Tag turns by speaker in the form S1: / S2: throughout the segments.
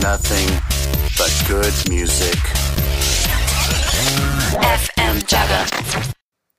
S1: nothing but good music.
S2: FM Jaga.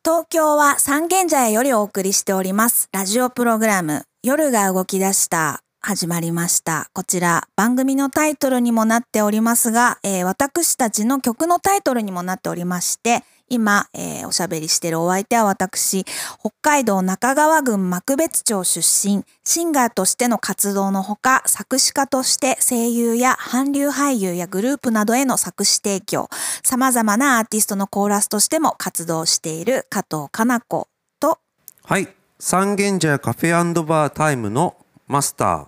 S3: 東京は三軒茶屋よりお送りしております。ラジオプログラム、夜が動き出した、始まりました。こちら、番組のタイトルにもなっておりますが、えー私たちの曲のタイトルにもなっておりまして、今、えーおしゃべりしているお相手は私、北海道中川郡幕別町出身、シンガーとしての活動のほか、作詞家として声優や韓流俳優やグループなどへの作詞提供、様々なアーティストのコーラスとしても活動している加藤かな子と、
S4: はい。三軒茶屋カフェバータイムのマスター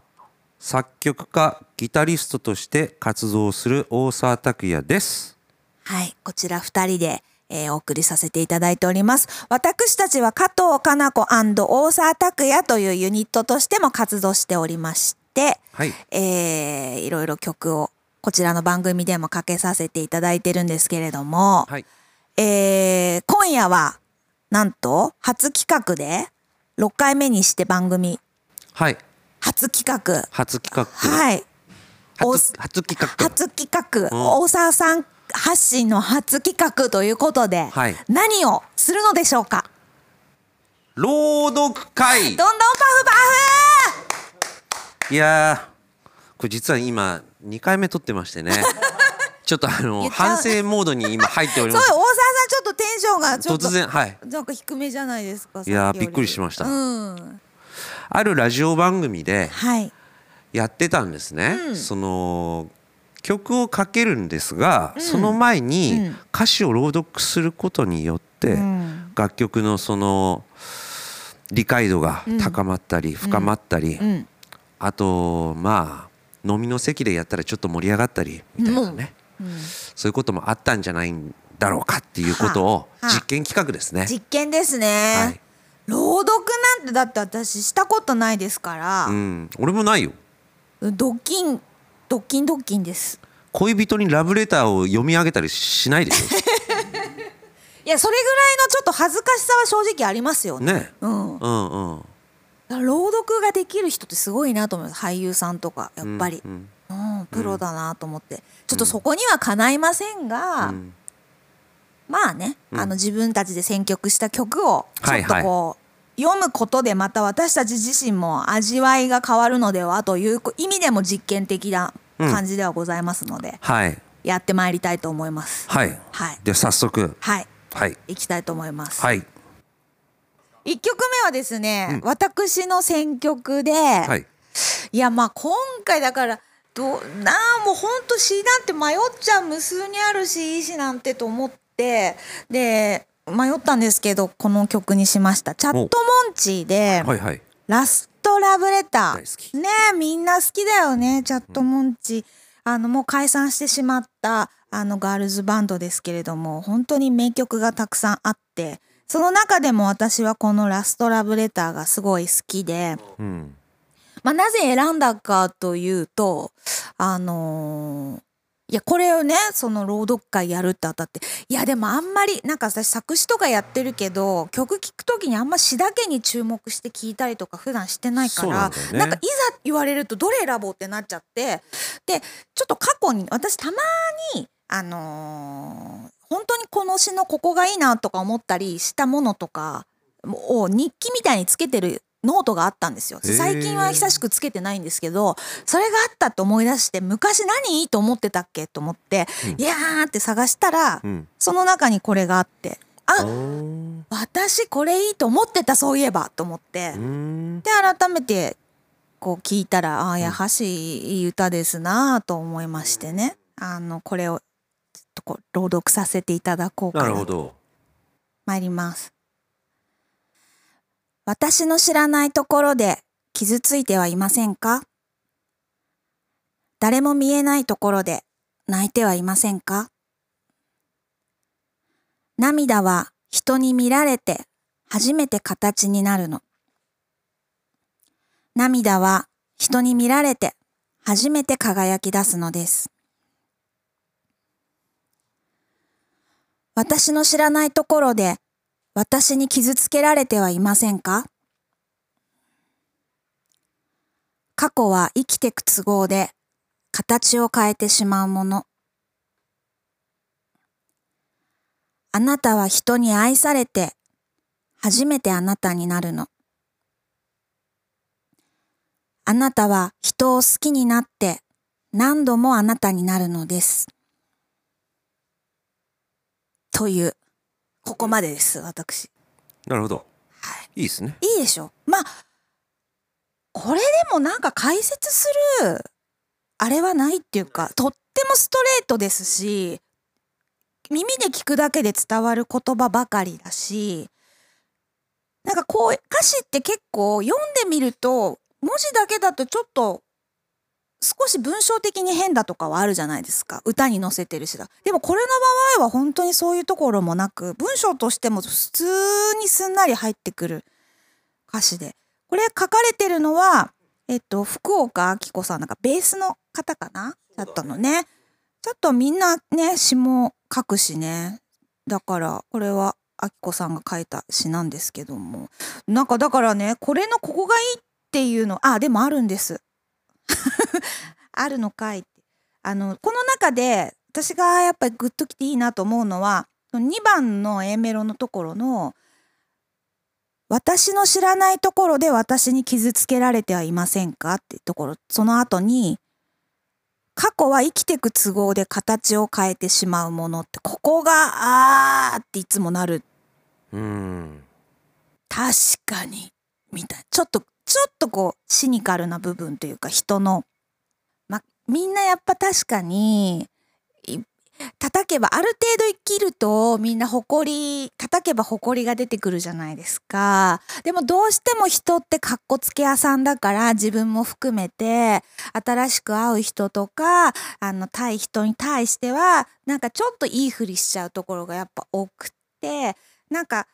S4: 作曲家ギタリストとして活動する大沢拓也です。
S3: はい、こちら二人で、えーお送りさせていただいております。私たちは加藤かな子大沢拓也というユニットとしても活動しておりまして、
S4: はい。
S3: えーいろいろ曲をこちらの番組でもかけさせていただいてるんですけれども、
S4: はい。
S3: えー今夜はなんと初企画で6回目にして番組
S4: はい。
S3: 初企画。
S4: 初企画。
S3: はい。お
S4: 初初企画。
S3: 初企画、
S4: うん。
S3: 大沢さん発信の初企画ということで、
S4: はい。
S3: 何をするのでしょうか？
S4: 朗読会。
S3: どんどんパフパ
S4: いやーこれ実は今2回目撮ってましてね。ちょっとあの反省モードに今入っております。
S3: フそう大沢さんちょっとテンションがちょっと
S4: 突然はい。
S3: なんか低めじゃないですか？
S4: いやびっくりしました。
S3: うん。
S4: あるラジオ番組で
S3: はい。
S4: やってたんですね、その曲をかけるんですが、その前に歌詞を朗読することによって、
S3: ん。
S4: 楽曲のその理解度が高まったり深まったり、
S3: うん。
S4: あとまあ飲みの席でやったらちょっと盛り上がったりみたいなね、そういうこともあったんじゃないんだろうかっていうことを
S3: はあ。
S4: 実験企画ですね。
S3: 実験ですね、
S4: はい。
S3: 朗読なんてだって私したことないですから。
S4: う、ん、俺もないよ。
S3: ドッキンドッキンドッキンです。
S4: 恋人にラブレターを読み上げたりしないでし
S3: いやそれぐらいのちょっと恥ずかしさは正直ありますよ
S4: ょ
S3: ね。
S4: ね。
S3: うん。
S4: うんうん。
S3: 朗読ができる人ってすごいなと思います俳優さんとかやっぱり、
S4: うん
S3: うん。プロだなと思って、ちょっとそこにはかないませんが、
S4: うん。
S3: まあね、あの自分たちで選曲した曲をちょっと
S4: はいはい
S3: こう、読むことでまた私たち自身も味わいが変わるのではという意味でも実験的な感じではございますので、
S4: はい。
S3: やってまいりたいと思います。
S4: はい。
S3: はい。
S4: で早速。
S3: はい、
S4: はい。
S3: いきたいと思います。
S4: はい。
S3: 一曲目はですね、私の選曲で、
S4: はい。
S3: いやまあ今回だからどうなあもうほんと詩なんて迷っちゃう無数にあるしいい詩なんてと思ってで迷ったんですけどこの曲にしました。チャットモンチーで
S4: はいはい「
S3: ラストラブレター」ねえみんな好きだよねチャットモンチー、あのもう解散してしまったあのガールズバンドですけれども本当に名曲がたくさんあってその中でも私はこの「ラストラブレター」がすごい好きで。
S4: うん。
S3: まあ、なぜ選んだかというと、あのーいや、これをね、その朗読会やるってあたって、いや、でもあんまり、なんか私作詞とかやってるけど、曲聴くときにあんま詩だけに注目して聴いたりとか普段してないか
S4: そうな
S3: ら、
S4: んね。
S3: なんかいざ言われるとどれ選ぼうってなっちゃって、で、ちょっと過去に、私たまに、あのー本当にこの詩のここがいいなとか思ったりしたものとかを日記みたいにつけてるノートがあったんですよ。最近は久しくつけてないんですけど、それがあったって思い出して、昔何？いいと思ってたっけ？と思って、いやーって探したら、
S4: うん。
S3: その中にこれがあって、あ私これいいと思ってたそういえばと思って。
S4: う、ん。
S3: で改めてこう聞いたらああやはしいい歌ですなあと思いましてね。あのこれをちょっとこう朗読させていただこうか
S4: な
S3: な
S4: るほど。
S3: 参ります私の知らないところで傷ついてはいませんか？誰も見えないところで泣いてはいませんか？涙は人に見られて初めて形になるの。涙は人に見られて初めて輝き出すのです。私の知らないところで私に傷つけられてはいませんか？過去は生きてく都合で形を変えてしまうもの。あなたは人に愛されて初めてあなたになるの。あなたは人を好きになって何度もあなたになるのです。という、ここまでです、私。
S4: なるほど
S3: はい。
S4: いいですね
S3: いいでしょ？まあ、これでもなんか解説する、あれはないっていうか、とってもストレートですし、耳で聞くだけで伝わる言葉ばかりだし、なんかこう、歌詞って結構読んでみると、文字だけだとちょっと、少し文章的に変だとかはあるじゃないですか。歌に載せてるしだ。でもこれの場合は本当にそういうところもなく、文章としても普通にすんなり入ってくる歌詞で。これ書かれてるのは、えっと、福岡明子さんなんかベースの方かな？だったのね。ちょっとみんなね、詩も書くしね。だから、これは明子さんが書いた詩なんですけども。なんかだからね、これのここがいいっていうの、あ、でもあるんです。あるのかいって。あの、この中で私がやっぱりグッときていいなと思うのは、2番の A メロのところの、私の知らないところで私に傷つけられてはいませんかってところ、その後に、過去は生きてく都合で形を変えてしまうものって、ここが、あーっていつもなる。
S4: うん
S3: 確かに。みたいな。ちょっと、ちょっとこう、シニカルな部分というか、人の。ま、みんなやっぱ確かに、叩けば、ある程度生きると、みんな誇り、叩けば誇りが出てくるじゃないですか。でもどうしても人ってかっこつけ屋さんだから、自分も含めて、新しく会う人とか、あの、対人に対しては、なんかちょっといいふりしちゃうところがやっぱ多くって、なんか、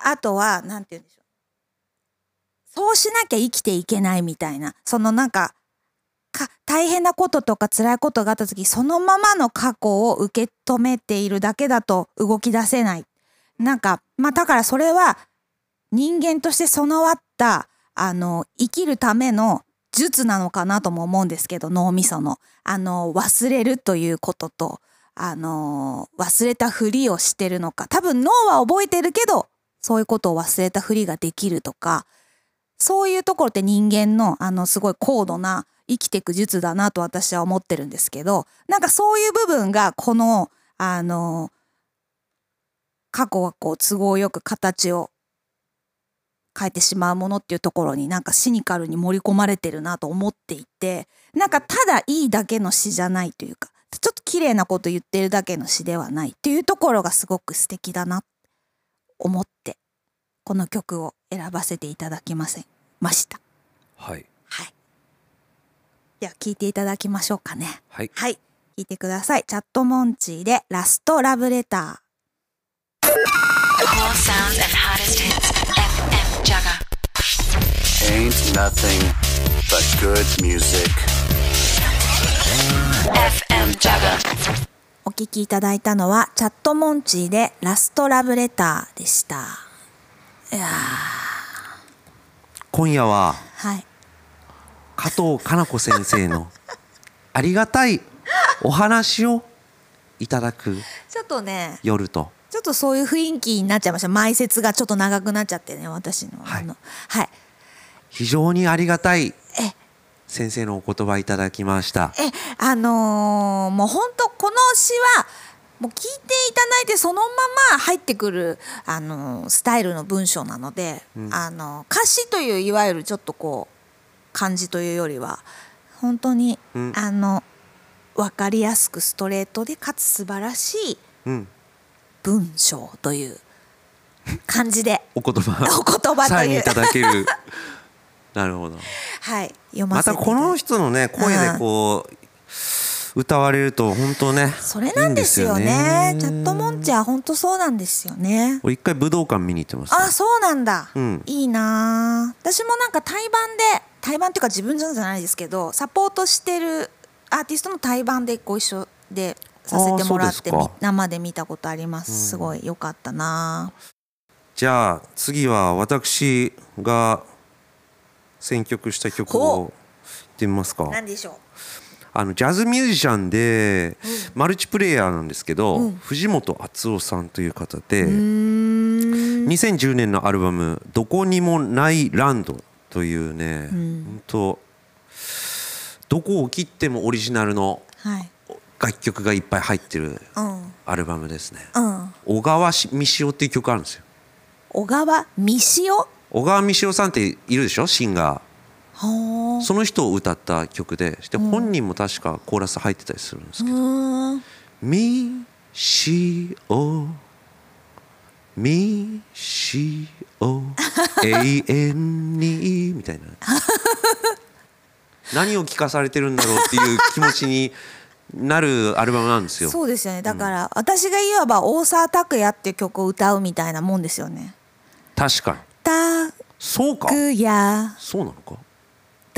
S3: あとは、なんて言うんでしょう。そうしなきゃ生きていけないみたいな、そのなんか、か大変なこととか辛いことがあった時そのままの過去を受け止めているだけだと動き出せない。なんか、まあだからそれは人間として備わった、あの、生きるための術なのかなとも思うんですけど、脳みその。あの、忘れるということと、あの、忘れたふりをしてるのか。多分脳は覚えてるけど、そういうことを忘れたふりができるとか、そういうところって人間の、あの、すごい高度な生きていく術だなと私は思ってるんですけど、なんかそういう部分が、この、あの、過去はこう、都合よく形を変えてしまうものっていうところになんかシニカルに盛り込まれてるなと思っていて、なんかただいいだけの詩じゃないというか、ちょっと綺麗なこと言ってるだけの詩ではないっていうところがすごく素敵だな思ってこの曲を選ばせていただきません。ました。
S4: はい。
S3: はい。では聴いていただきましょうかね。
S4: はい。
S3: はい。聴いてください。チャットモンチーでラストラブレタ
S2: Jagger.
S1: Ain't nothing but good music.
S2: FM
S3: お聴きいただいたのはチャットモンチーでラストラブレターでしたいやー。
S4: 今夜は
S3: はい。
S4: 加藤かな子先生のありがたいお話をいただく
S3: ちょっとね
S4: 夜と。
S3: ちょっとそういう雰囲気になっちゃいました。前説がちょっと長くなっちゃってね私の、
S4: はい。
S3: はい。
S4: 非常にありがたい
S3: え。
S4: 先生のお言葉いただきました。
S3: えあのーもう本当この詩はもう聞いていただいてそのまま入ってくる、あのースタイルの文章なので、
S4: うん。
S3: あの歌詞といういわゆるちょっとこう漢字というよりは本当に、
S4: うん。
S3: あの分かりやすくストレートでかつ素晴らしい
S4: うん。
S3: 文章という感じで
S4: お言葉。
S3: お言葉という。
S4: いただける。なるほど。
S3: はい読ま
S4: ま
S3: せていだいて。
S4: たこの人のね声でこう歌われると本当ね
S3: それなんですよね。チャットモンチは本当そうなんですよね。
S4: 俺一回武道館見に行ってます、
S3: あそうなんだ、
S4: うん。
S3: いいな。あ私もなんか対バンで対バンっていうか自分じゃないですけどサポートしてるアーティストの対バンでご一緒でさせてもらって生で見たことあります、すごい良かったな。
S4: じゃあ次は私が選曲した曲
S3: ほ
S4: をってみますか。
S3: 何でしょ
S4: あのジャズミュージシャンで、マルチプレイヤーなんですけど、藤本敦夫さんという方で2010年のアルバム「どこにもないランド」というね、本当どこを切ってもオリジナルの楽曲がいっぱい入ってる
S3: うん。
S4: アルバムですね。
S3: うん。
S4: 小川しみしおっていう曲あるんですよ。
S3: 小川みしお
S4: 小川みしおさんっているでしょ？シンガー。その人を歌った曲でして本人も確かコーラス入ってたりするんですけど。
S3: うーん「
S4: みしお。みしお。永遠に」みたいな。何を聞かされてるんだろうっていう気持ちになるアルバムなんですよ。
S3: そうですよね。だから、私がいわば大沢拓也っていう曲を歌うみたいなもんですよね。
S4: 確かに。
S3: た
S4: そうか。そうなのか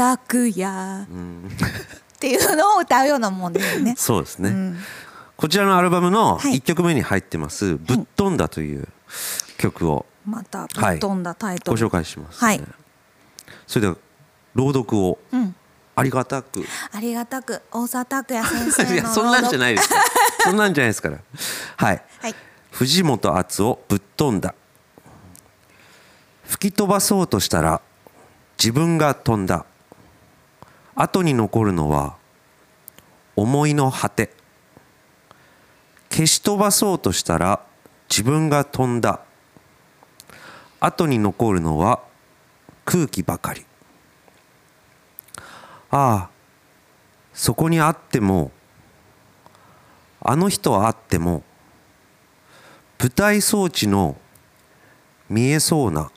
S3: 拓也っていうのを歌うようなもんですよね。
S4: そうですね、
S3: ん。
S4: こちらのアルバムの
S3: はい。
S4: 1曲目に入ってます「ぶっ飛んだ」という曲を。
S3: またぶっ飛んだタイトル、
S4: ご紹介します、ね。
S3: はい。
S4: それでは朗読を。
S3: うん。
S4: ありがたく、
S3: ありがたく大沢拓也先生の
S4: いやそんなんじゃないですよ。そんなんじゃないですから。はい。
S3: はい。
S4: 藤本敦をぶっ飛んだ。吹き飛ばそうとしたら自分が飛んだ後に残るのは思いの果て。消し飛ばそうとしたら自分が飛んだ。後に残るのは空気ばかり。ああそこにあってもあの人はあっても舞台装置の見えそうな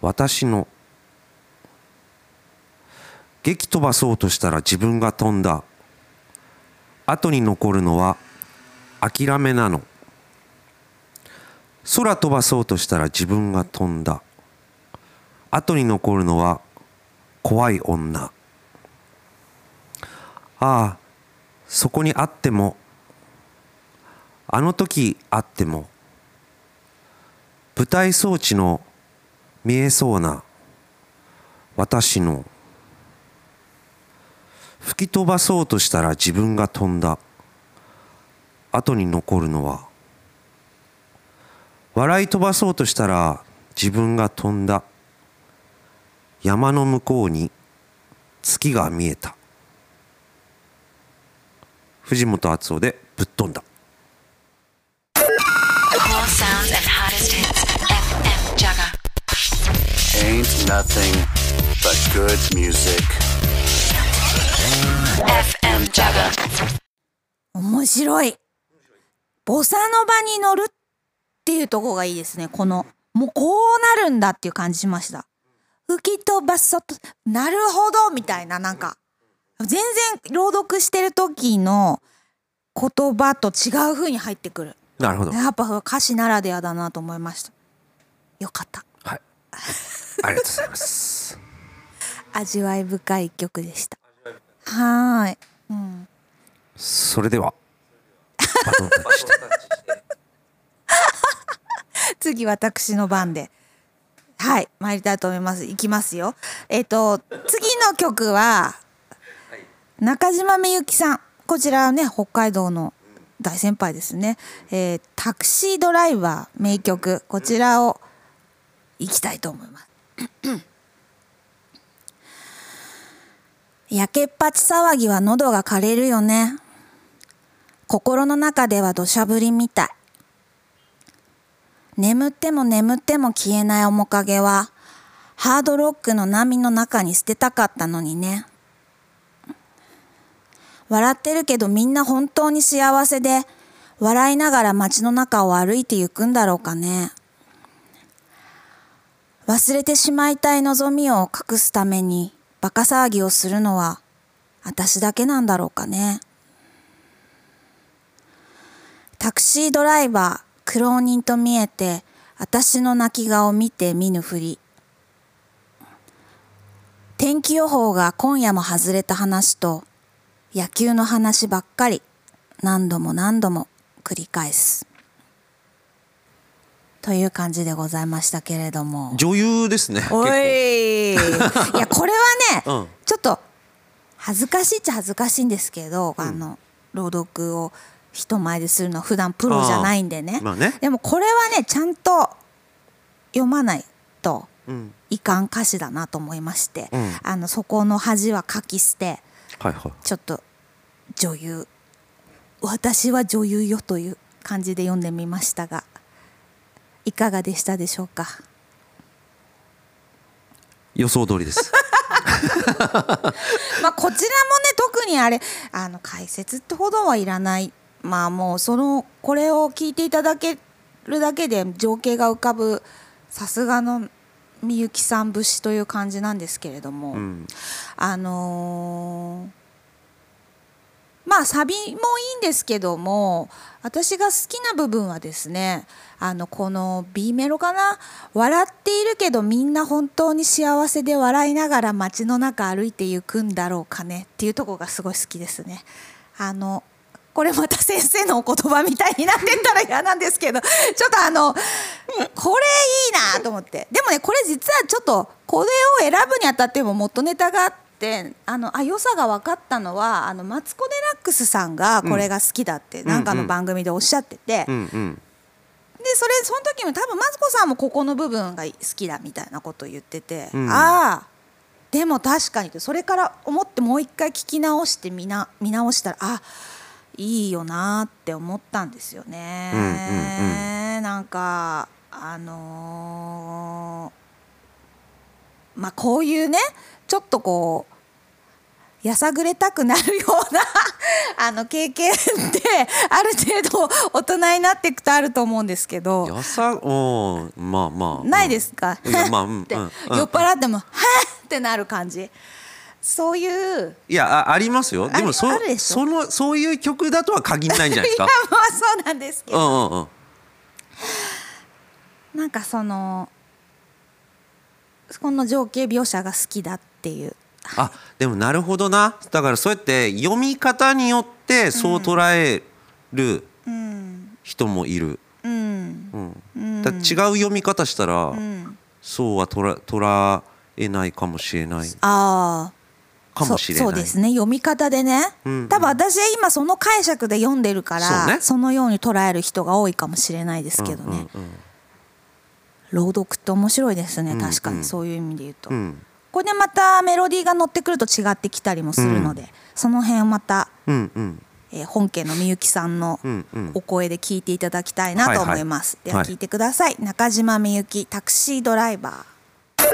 S4: 私の激飛ばそうとしたら自分が飛んだ。後に残るのは諦めなの。空飛ばそうとしたら自分が飛んだ。後に残るのは怖い女。ああそこにあってもあの時あっても舞台装置の見えそうな私の吹き飛ばそうとしたら自分が飛んだ後に残るのは笑い飛ばそうとしたら自分が飛んだ山の向こうに月が見えた藤本敦夫でぶっ飛んだ
S2: Cool sounds and hottest hits. FM Jaga.
S1: Ain't nothing but good music.
S2: FM Jaga.
S3: 面白い。ボサノバに乗るっていうとこがいいですね。このもうこうなるんだっていう感じしました。吹き飛ばそうとなるほどみたいななんか。全然朗読してる時の言葉と違う風に入ってくる。
S4: なるほど。
S3: やっぱ歌詞ならではだなと思いました。よかった。
S4: はい。ありがとうございます。
S3: 味わい深い一曲でしたはーい、うん、
S4: それでは。
S3: 次私の番で。はい。参りたいと思います。いきますよ。えっ、と次の曲は中島みゆきさん。こちらはね北海道の大先輩ですね、えータクシードライバー名曲。こちらをいきたいと思います焼けっぱち騒ぎは喉が枯れるよね。心の中では土砂降りみたい。眠っても眠っても消えない面影はハードロックの波の中に捨てたかったのにね。笑ってるけどみんな本当に幸せで笑いながら街の中を歩いて行くんだろうかね。忘れてしまいたい望みを隠すためにバカ騒ぎをするのは私だけなんだろうかね。タクシードライバー苦労人と見えて私の泣き顔見て見ぬふり。天気予報が今夜も外れた話と野球の話ばっかり何度も何度も繰り返す。という感じでございましたけれども。
S4: 女優ですね
S3: おい。いや これはね、
S4: うん。
S3: ちょっと恥ずかしいっちゃ恥ずかしいんですけど、あの朗読を人前でするのは普段プロじゃないんでね,、
S4: まあね。
S3: でもこれはねちゃんと読まないと
S4: うん。
S3: いかん歌詞だなと思いまして、
S4: うん。
S3: あのそこの恥は書き捨て
S4: はいはい。
S3: ちょっと女優私は女優よという感じで読んでみましたがいかがでしたでしょうか？
S4: 予想通りです。
S3: まあこちらもね特にあれあの解説ってほどはいらない。まあもうそのこれを聞いていただけるだけで情景が浮かぶさすがのみゆきさん節という感じなんですけれども、
S4: うん。
S3: あのーまあサビもいいんですけども私が好きな部分はですねあのこの B メロかな？笑っているけどみんな本当に幸せで笑いながら街の中歩いていくんだろうかね？っていうとこがすごい好きですね。あのこれまた先生のお言葉みたいになってったら嫌なんですけどちょっとあのこれいいなと思って。でもねこれ実はちょっとこれを選ぶにあたっても元ネタがあってあのあ良さが分かったのはあのマツコ・デラックスさんがこれが好きだってなんかの番組でおっしゃってて、
S4: うんうん。
S3: でそれその時も多分マツコさんもここの部分が好きだみたいなことを言ってて、
S4: うん。
S3: ああでも確かにってそれから思ってもう一回聞き直して見な見直したらあいいよなって思ったんですよね。
S4: うんうん。
S3: なんかあのーまあこういうねちょっとこうやさぐれたくなるような あの経験ってある程度大人になっていくとあると思うんですけど。
S4: やさおーまあまあ。
S3: ないですか、
S4: まあうん
S3: 酔っ払っても「はっ!」ってなる感じ。そういう。
S4: いやあありますよ。
S3: あ
S4: でもそ
S3: で
S4: そのそういう曲だとは限らないんじゃないです
S3: いや
S4: か
S3: まあそうなんですけ
S4: う
S3: ど、
S4: んうんうん。
S3: なんかそのこの情景描写が好きだっていう
S4: あでもなるほどな。だからそうやって読み方によってそう捉える
S3: うん
S4: 人もいる、
S3: うん。
S4: うん。
S3: うん。
S4: だ違う読み方したら、
S3: うん。
S4: そうは捉捉えないかもしれない。
S3: ああ
S4: かもしれない。
S3: そうですね。読み方でね、
S4: うん。うん
S3: 多分私は今その解釈で読んでるから
S4: そうね。
S3: のように捉える人が多いかもしれないですけどね、
S4: うんうん
S3: 朗読って面白いですね。
S4: うん
S3: 確か
S4: うん
S3: に。そういう意味で言うと、
S4: うんうん
S3: これでまたメロディーが乗ってくると違ってきたりもするので、その辺をまた、
S4: うんうん。
S3: えー本家のみゆきさんの
S4: うんうん。
S3: お声で聞いていただきたいなと思います、
S4: はいはい。
S3: では聞いてください、中島みゆきタクシードライバー.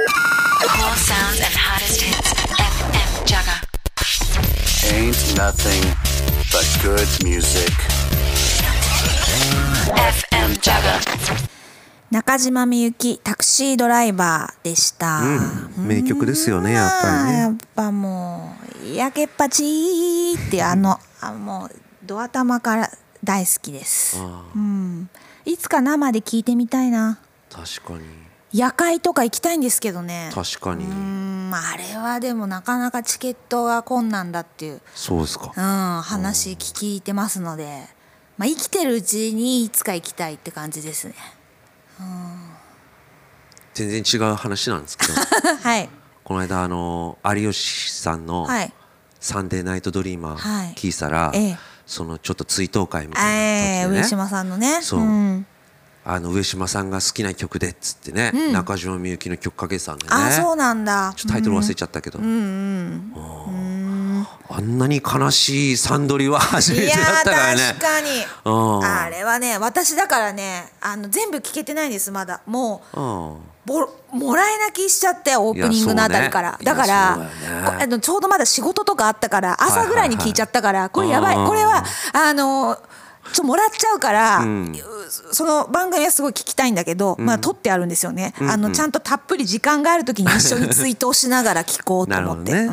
S2: FM Jaga.
S3: 中島みゆきタクシードライバーでした、
S4: うん。名曲ですよねやっぱりね。
S3: やっぱもう焼けっぱちーってあのあもうド頭から大好きです。
S4: あ
S3: うん。いつか生で聞いてみたいな。
S4: ー確かに。
S3: 夜会とか行きたいんですけどね。
S4: 確かに。
S3: うん。あれはでもなかなかチケットが困難だっていう、
S4: そうですか。
S3: うん、話聞いてますので、まあ、生きてるうちにいつか行きたいって感じですね
S4: 全然違う話なんですけど。
S3: はい。
S4: この間あの有吉さんの
S3: はい「
S4: サンデーナイトドリーマ
S3: はい。
S4: ー」聞いたら、
S3: ええ。
S4: そのちょっと追悼会みたい
S3: えー、
S4: な時でね。
S3: 上島さんのね。
S4: そう。ん。あの上島さんが好きな曲でっつってね、
S3: うん。
S4: 中島みゆきの曲かけてたんだよね。
S3: あそうなんだ。
S4: ちょっとタイトル忘れちゃったけど、
S3: うんうん。うん
S4: あんなに悲しいサンドリは初めてだ
S3: いやー
S4: ったからね。
S3: 確かに。
S4: うん。
S3: あれはね私だからねあの全部聞けてないんですまだ。もう
S4: うん。
S3: ぼもらい泣きしちゃってオープニングのあたりから、
S4: ね。
S3: だから
S4: ね。
S3: こあのちょうどまだ仕事とかあったから朝ぐらいに聞いちゃったから、
S4: い
S3: これやばい。これはあのちょっともらっちゃうから、
S4: ん。
S3: その番組はすごい聞きたいんだけど、まあ撮ってあるんですよね、あのちゃんとたっぷり時間がある時に一緒に追悼しながら聞こうと思って、
S4: ね、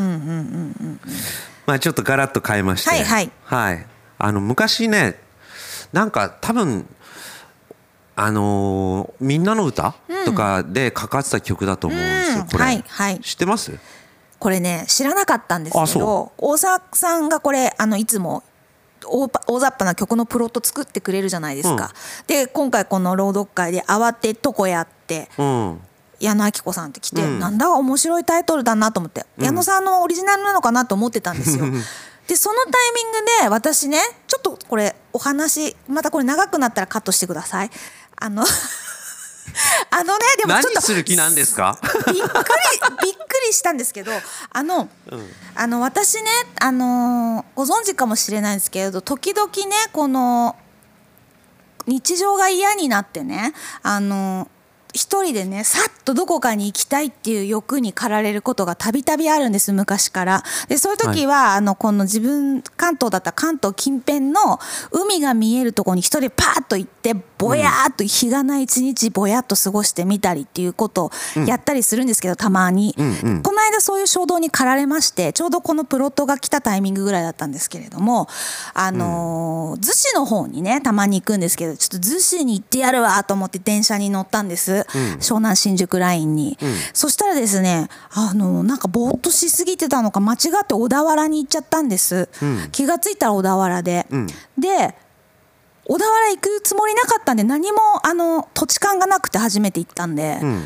S4: まあちょっとガラッと変えまして。
S3: はいはい。
S4: はい。あの昔ねなんか多分あのーみんなの歌」とかでかかってた曲だと思うんですよ、
S3: うん。
S4: これ、
S3: はいはい。
S4: 知ってます？
S3: これね知らなかったんです
S4: あそ
S3: けど大沢さんがこれあのいつも大ぱ大雑把な曲のプロット作ってくれるじゃないですか。で今回この朗読会で「慌てとこや」って
S4: うん
S3: 矢野明子さんって来て、
S4: うん
S3: なんだ面白いタイトルだなと思って、矢野さんのオリジナルなのかなと思ってたんですよ。でそのタイミングで私ねちょっとこれお話またこれ長くなったらカットしてください。あの あのねでもちょっと
S4: 何する気なんですか？
S3: びっくりびっくりしたんですけどあの、あの私ねあのーご存知かもしれないんですけれど時々ねこの日常が嫌になってねあの一人でねさっとどこかに行きたいっていう欲に駆られることがたびたびあるんです昔から。でそういう時は、あのこの自分関東だったら関東近辺の海が見えるところに一人パーッと行ってぼやーっと日がない一日ぼやっと過ごしてみたりっていうことをやったりするんですけど、たまに、
S4: うん
S3: この間そういう衝動に駆られましてちょうどこのプロットが来たタイミングぐらいだったんですけれどもあのー逗子の方にねたまに行くんですけどちょっと逗子に行ってやるわと思って電車に乗ったんです、湘南新宿ラインに、そしたらですねあのなんかぼーっとしすぎてたのか間違って小田原に行っちゃったんです、気がついたら小田原で、
S4: ん。
S3: で小田原行くつもりなかったんで何もあの土地勘がなくて初めて行ったんで、
S4: うん。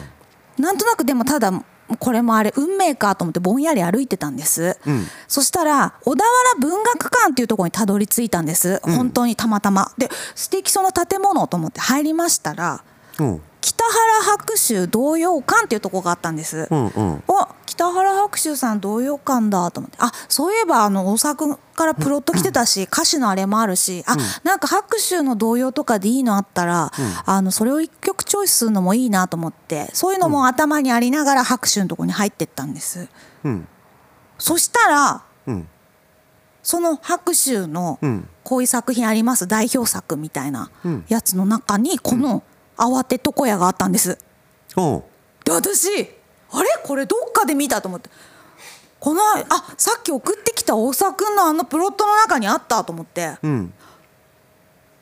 S3: なんとなくでもただこれもあれ運命かと思ってぼんやり歩いてたんです、
S4: ん。
S3: そしたら小田原文学館っていうところにたどり着いたんです、本当にたまたま。で素敵その建物と思って入りましたら
S4: うん。
S3: 北原白秋童謡館っていうところがあったんです、
S4: うんうん。
S3: お北原白秋さん童謡館だと思って。あそういえばあの大作からプロット来てたし歌詞のあれもあるし。あ、なんか白秋の童謡とかでいいのあったら、あのそれを一曲チョイスするのもいいなと思ってそういうのも頭にありながら白秋のとこに入ってったんです。
S4: うん。
S3: そしたら
S4: うん。
S3: その白秋の
S4: うん。
S3: こういう作品あります？代表作みたいなやつの中にこの「慌て床屋」があったんです。で私あれ？これどっかで見たと思って。このあさっき送ってきた大沢君のあのプロットの中にあったと思って。
S4: うん。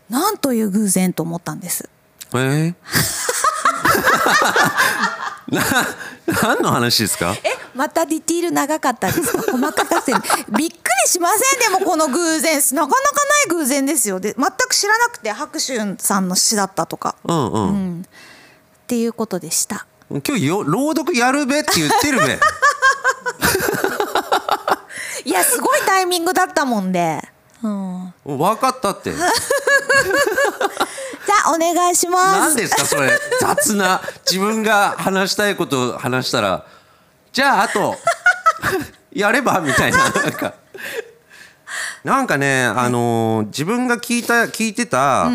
S3: なんという偶然と思ったんです。
S4: えー、な何の話ですか？
S3: えまたディティール長かったですか？細かかってびっくりしませんでもこの偶然。なかなかない偶然ですよ。で全く知らなくて白秋さんの詩だったとか。
S4: うんうん、
S3: うん。っていうことでした
S4: 今日よ朗読やるべって言ってるべ。
S3: いやすごいタイミングだったもんで、うん、
S4: 分かったって。
S3: じゃあお願いします。
S4: 何ですかそれ。雑な自分が話したいことを話したら。じゃああと。やればみたいななんか。なんかねあのー自分が聞いた聞いてた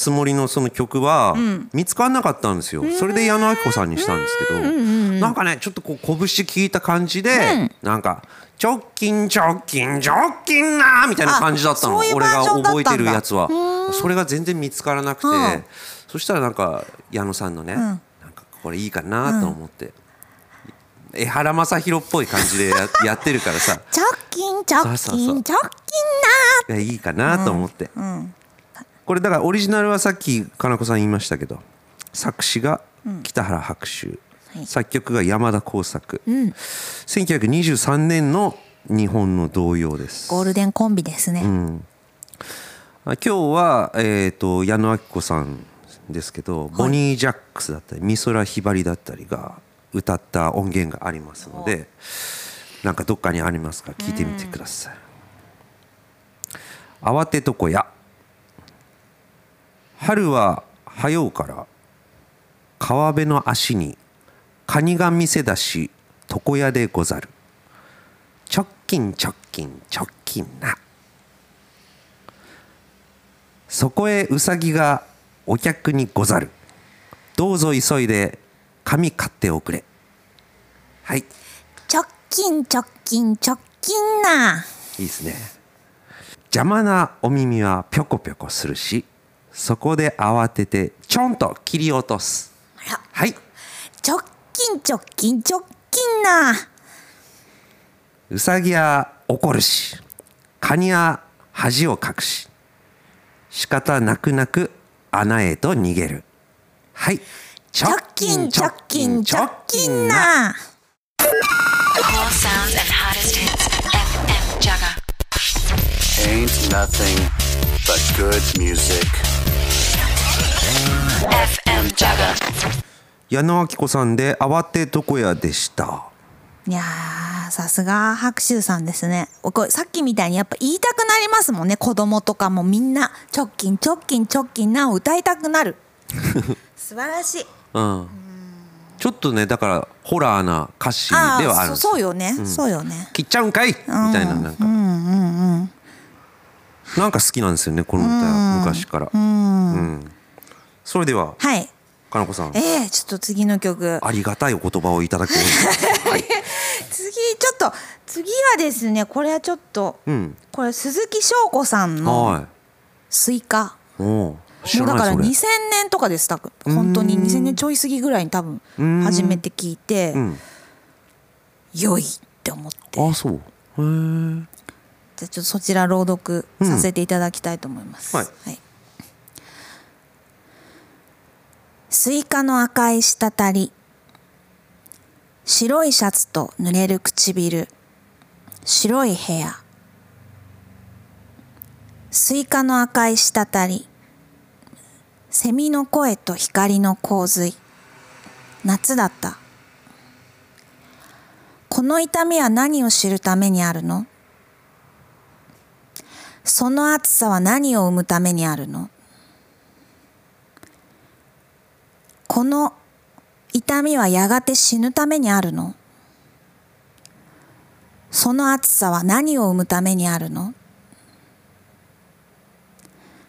S4: つもりのその曲は見つからなかったんですよ。それで矢野明子さんにしたんですけどなんかねちょっとこう拳聞いた感じでなんか「直近直近直近な」みたいな感じだったの。俺が覚えてるやつは。それが全然見つからなくて、
S3: うん。
S4: そしたらなんか矢野さんのね、なんかこれいいかなと思って、江原正宏っぽい感じでや やってるからさ。
S3: チョッキンチョッ
S4: そうそうそう。
S3: キンチョッキン
S4: いやいいかなと思って、これだからオリジナルはさっきかなこさん言いましたけど作詞が北原白秋、作曲が山田耕作、1923年の日本の童謡です。
S3: ゴールデンコンビですね、
S4: あ今日は、えー、と矢野明子さんですけど、ボニー・ジャックスだったり美空ひばりだったりが歌った音源がありますのでなんかどっかにありますか？聞いてみてください。慌てとこや春は早うから川辺の足にカニが店出し床屋でござる。直近直近直近な。そこへうさぎがお客にござる。どうぞ急いで紙買っておくれ。はい。
S3: チョッキンチョッキンチョッキンな。い
S4: いですね。邪魔なお耳はぴょこぴょこするしそこで慌ててちょんと切り落とすはい
S3: チョッキンチョッキンチョッキンな
S4: うさぎは怒るしカニは恥をかくし仕方なくなく穴へと逃げるはいチ
S3: チョッキンチョッキンチョッキンな
S2: All sounds and hottest hits. FM Jaga.
S1: Ain't nothing but good music.
S2: FM Jaga.
S4: 矢野明子さんで慌て床屋でした。
S3: いやーさすが白秋さんですね。これさっきみたいにやっぱ言いたくなりますもんね。子供とかも。みんな「チョッキンチョッキンチョッキンな」を歌いたくなる。素晴らしい。
S4: うん。ちょっとねだからホラーな歌詞ではあるんです
S3: そうよね、そうよね。
S4: 切っちゃうんかい？みたいななんか、なんか好きなんですよねこの歌。昔から。うんそれでは
S3: はい。
S4: かなこさん。
S3: ええちょっと次の曲。
S4: ありがたいお言葉をいただき はい。
S3: 次ちょっと次はですねこれはちょっと、
S4: うん。
S3: これ鈴木翔子さんの
S4: はい「
S3: スイカ」もうだから
S4: らないそれ。
S3: 2000年とかです多分本当に2000年ちょい過ぎぐらいに多分
S4: ん。
S3: 初めて聞いて
S4: うん。
S3: 良いって思って。
S4: あそう。へえ
S3: じゃあちょっとそちら朗読させていただきたいと思います。
S4: はい
S3: スイカの赤い滴り。白いシャツと濡れる唇。白い部屋スイカの赤い滴り。セミの声と光の洪水。夏だった。この痛みは何を知るためにあるの？その暑さは何を生むためにあるの？この痛みはやがて死ぬためにあるの？その暑さは何を生むためにあるの？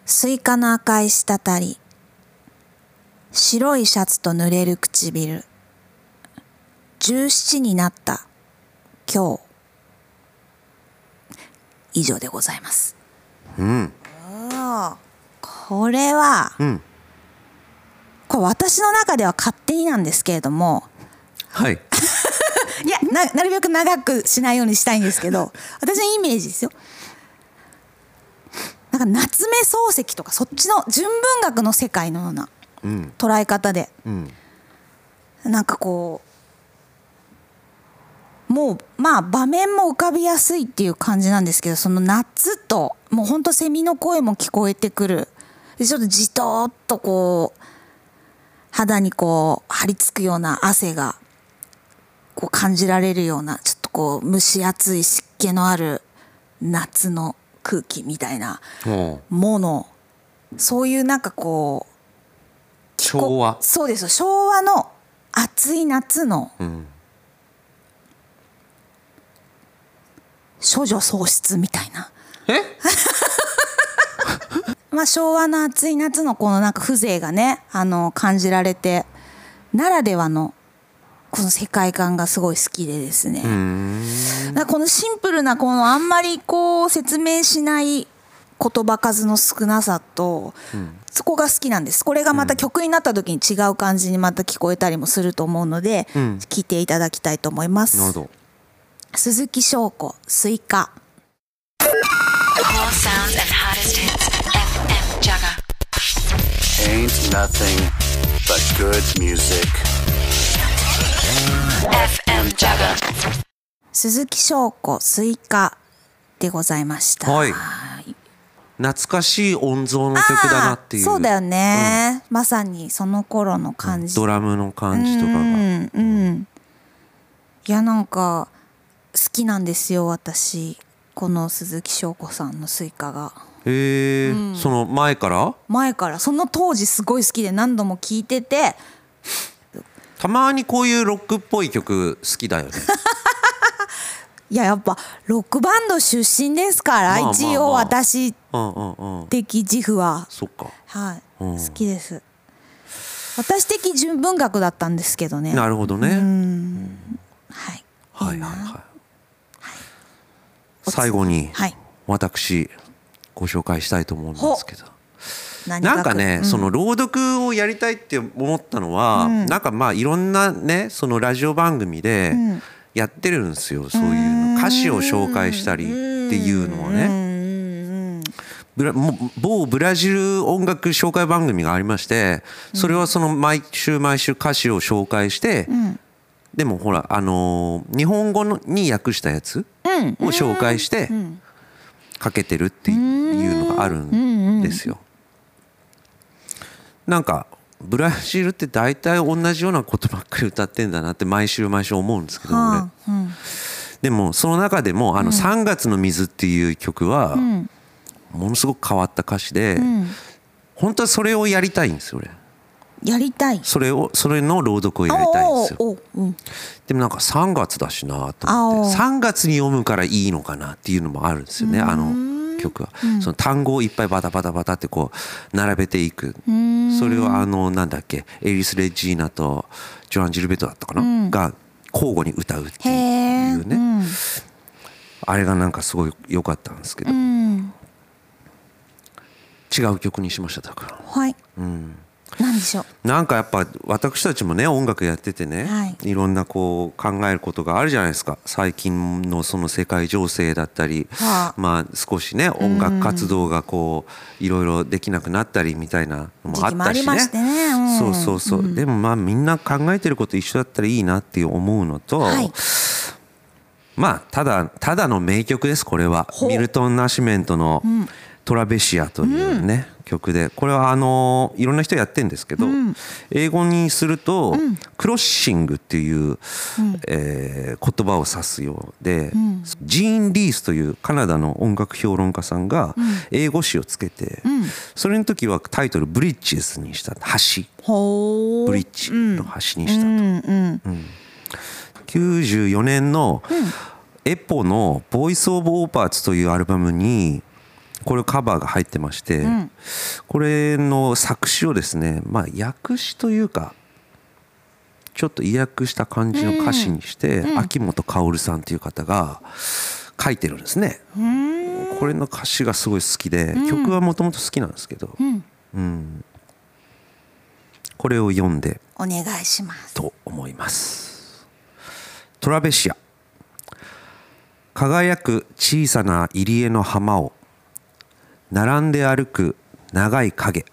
S3: スイカの赤い滴り。白いシャツと濡れる唇。17になった。今日。以上でございます。
S4: うん。
S3: これは、
S4: うん
S3: これ私の中では勝手になんですけれども
S4: はい。
S3: いやななるべく長くしないようにしたいんですけど私のイメージですよ。なんか夏目漱石とかそっちの純文学の世界のような
S4: うん。
S3: 捉え方で
S4: うん。
S3: なんかこうもうまあ場面も浮かびやすいっていう感じなんですけどその夏ともうほんとセミの声も聞こえてくる。でちょっとじとーっとこう肌にこう張り付くような汗がこう感じられるようなちょっとこう蒸し暑い湿気のある夏の空気みたいなもの。そういうなんかこう
S4: 昭和。
S3: そうです。よ昭和の暑い夏の
S4: うん。
S3: 処女喪失みたいな。
S4: え？
S3: まあ昭和の暑い夏のこのなんか風情がねあの感じられてならではのこの世界観がすごい好きでですね、このシンプルなこのあんまりこう説明しない言葉数の少なさと、そこが好きなんです。これがまた曲になった時に違う感じにまた聞こえたりもすると思うので、
S4: うん。
S3: 聞いていただきたいと思います。
S4: なるほど。
S3: 鈴木翔子スイカ
S1: Ain't nothing but good music.
S2: FM Jaga.
S3: 鈴木翔子スイカでございました。
S4: はい。懐かしい音像の曲だなっていう。
S3: そうだよね、まさにその頃の感じ。
S4: ドラムの感じとかが。
S3: うんうん。いやなんか好きなんですよ私。この鈴木翔子さんのスイカが
S4: へえその前から？
S3: 前から。その当時すごい好きで何度も聴いてて。
S4: たまにこういうロックっぽい曲好きだよね。
S3: いややっぱロックバンド出身ですから、
S4: まあまあまあ。
S3: 一応私
S4: うんうんうん。
S3: 的自負は。
S4: そっか。
S3: はい、
S4: うん。
S3: 好きです。私的純文学だったんですけどね。
S4: なるほどね。
S3: はい。
S4: はいはいはい。最後に
S3: はい。
S4: 私ご紹介したいと思うんですけど。
S3: 何
S4: なんかね、
S3: うん。
S4: その朗読をやりたいって思ったのは、なんかまあいろんなねそのラジオ番組でやってるんですよ、そういうの。歌詞を紹介したりっていうのをね。ブラも某ブラジル音楽紹介番組がありましてそれはその毎週毎週歌詞を紹介して、でもほらあのー日本語のに訳したやつを紹介してかけてるっていうのがあるんですよ。なんかブラジルって大体同じようなことばっかり歌ってんだなって毎週毎週思うんですけど、
S3: は
S4: 俺
S3: あうん
S4: でもその中でも「あの3月の水」っていう曲は
S3: ん。
S4: ものすごく変わった歌詞で、
S3: ん。
S4: 本当はそれをやりたいんですよ俺
S3: やりたい。
S4: それをそれの朗読をやりたいんですよ。
S3: おうん。
S4: でもなんか3月だしなと思って
S3: あ
S4: 3月に読むからいいのかなっていうのもあるんですよねあの曲は、その単語をいっぱいバタバタバタってこう並べていく。それをあのなんだっけエリス・レジーナとジョアン・ジルベトだったかな、が交互に歌うっていうね、
S3: うん。
S4: あれがなんかすごい良かったんですけど、
S3: うん。
S4: 違う曲にしましただから。
S3: はい何でしょう。
S4: なんかやっぱ私たちもね音楽やっててね、
S3: はい。
S4: ろんなこう考えることがあるじゃないですか。最近のその世界情勢だったり、
S3: はあ。
S4: まあ少しね音楽活動がこういろいろできなくなったりみたいなのもあったしね。
S3: うん。
S4: そうそうそう、でもまあみんな考えてること一緒だったらいいなって思うのと、
S3: はい。
S4: まあただただの名曲ですこれは。ミルトン・ナシメントの「トラベシア」というね、曲で。これはあのいろんな人やってるんですけど、英語にすると、クロッシングっていう、えー言葉を指すようで、ジーン・リースというカナダの音楽評論家さんが英語詞をつけて、それの時はタイトル「ブリッジズ」にした橋。ブリッジの橋にしたと。
S3: うん。うん。
S4: 94年のエポの「ボイス・オブ・オーパーツ」というアルバムにこれカバーが入ってまして、これの作詞をですねまあ訳詞というかちょっと意訳した感じの歌詞にして、秋元薫さんという方が書いてるんですね。これの歌詞がすごい好きで、曲はもともと好きなんですけど、うん。これを読んで
S3: お願いします。
S4: と思います。トラベシア。輝く小さな入り江の浜を並んで歩く長い影。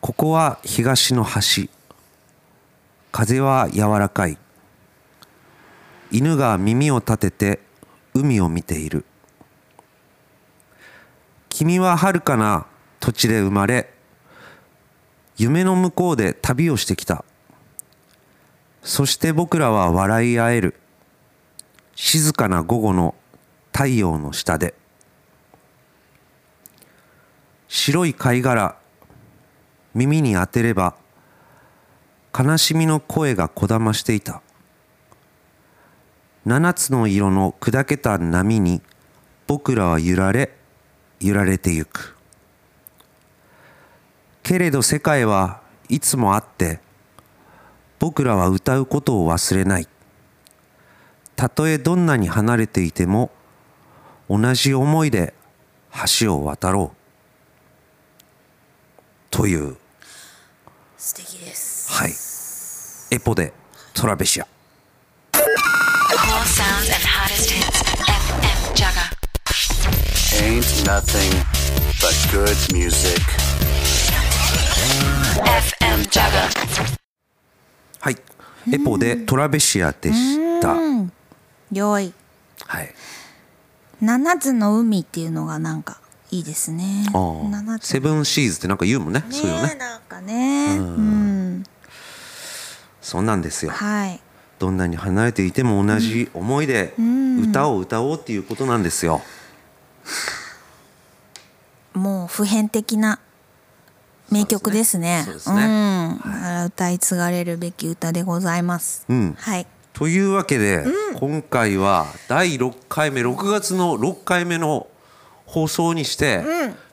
S4: ここは東の端。風は柔らかい。犬が耳を立てて海を見ている。君は遥かな土地で生まれ夢の向こうで旅をしてきた。そして僕らは笑い合える。静かな午後の太陽の下で。白い貝殻耳に当てれば悲しみの声がこだましていた。七つの色の砕けた波に僕らは揺られ揺られてゆく。けれど世界はいつもあって僕らは歌うことを忘れない。たとえどんなに離れていても同じ思いで橋を渡ろう。という。はい。エポでトラベシア。はい、エポでトラベシアでした。
S3: 七つの海っていうのがなんかいいですね。
S4: セブンシーズってなんか言うもんね。そうよね。
S3: ねなんかね。うん。
S4: そうなんですよ。
S3: はい。
S4: どんなに離れていても同じ思いで歌を歌おうっていうことなんですよ。
S3: もう普遍的な名曲ですね。
S4: そうですね。
S3: うん、歌い。継がれるべき歌でございます。
S4: うん。
S3: はい。
S4: というわけで、今回は第6回目6月の6回目の放送にして、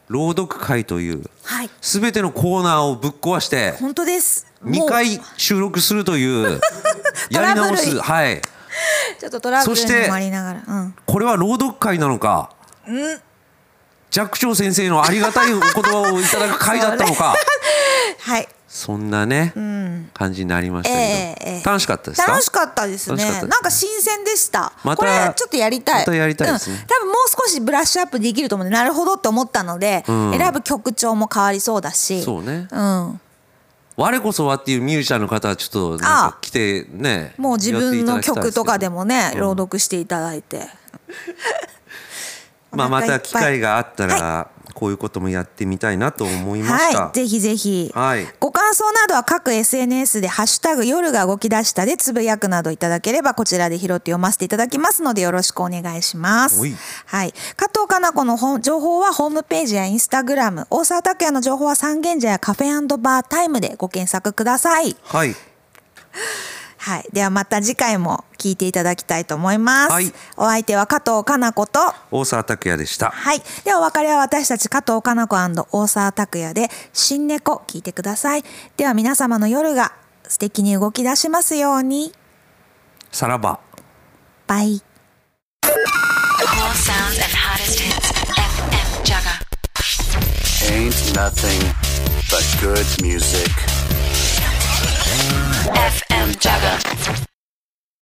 S4: 朗読会という
S3: はい。
S4: 全てのコーナーをぶっ壊して
S3: 本当です。
S4: 2
S3: も
S4: 回収録するという やり直すはい
S3: うちょっとトラブル
S4: そして
S3: にもありながら。うん。
S4: これは朗読会なのか、寂聴先生のありがたいお言葉をいただく会だったのか
S3: はい。
S4: そんなね、感じになりましたけど、
S3: ええええ。
S4: 楽しかったですか？
S3: 楽しかったですね。なんか新鮮でした。
S4: また
S3: これちょっとやりたい。
S4: またやりたいですね。
S3: うん。多分もう少しブラッシュアップできると思うんで、なるほどって思ったので、
S4: ん。
S3: 選ぶ曲調も変わりそうだし。
S4: そうね。
S3: うん。
S4: 我こそはっていうミュージシャンの方はちょっとなんか来てね
S3: もう自分の曲とかで
S4: も
S3: もね、朗読していただいて。
S4: まあまた機会があったら、
S3: は
S4: こういうこともやってみたいなと思いました。
S3: はい、ぜひぜひ。
S4: はい
S3: ご感想などは各 SNS でハッシュタグ夜が動き出したでつぶやくなどいただければこちらで拾って読ませていただきますのでよろしくお願いします
S4: おい。
S3: はい。加藤かな子の情報はホームページやインスタグラム、大沢拓也の情報は三軒茶やカフェバータイムでご検索ください。
S4: はい。
S3: はい。ではまた次回も聞いていただきたいと思います。
S4: はい
S3: お相手は加藤かな子と、
S4: 大沢拓也でした。
S3: はい。ではお別れは私たち加藤かな子大沢拓也で新猫聞いてください。では皆様の夜が素敵に動き出しますように。
S4: さらば。
S3: バイ。
S1: Ain't nothing but good music.
S2: FM Jagger.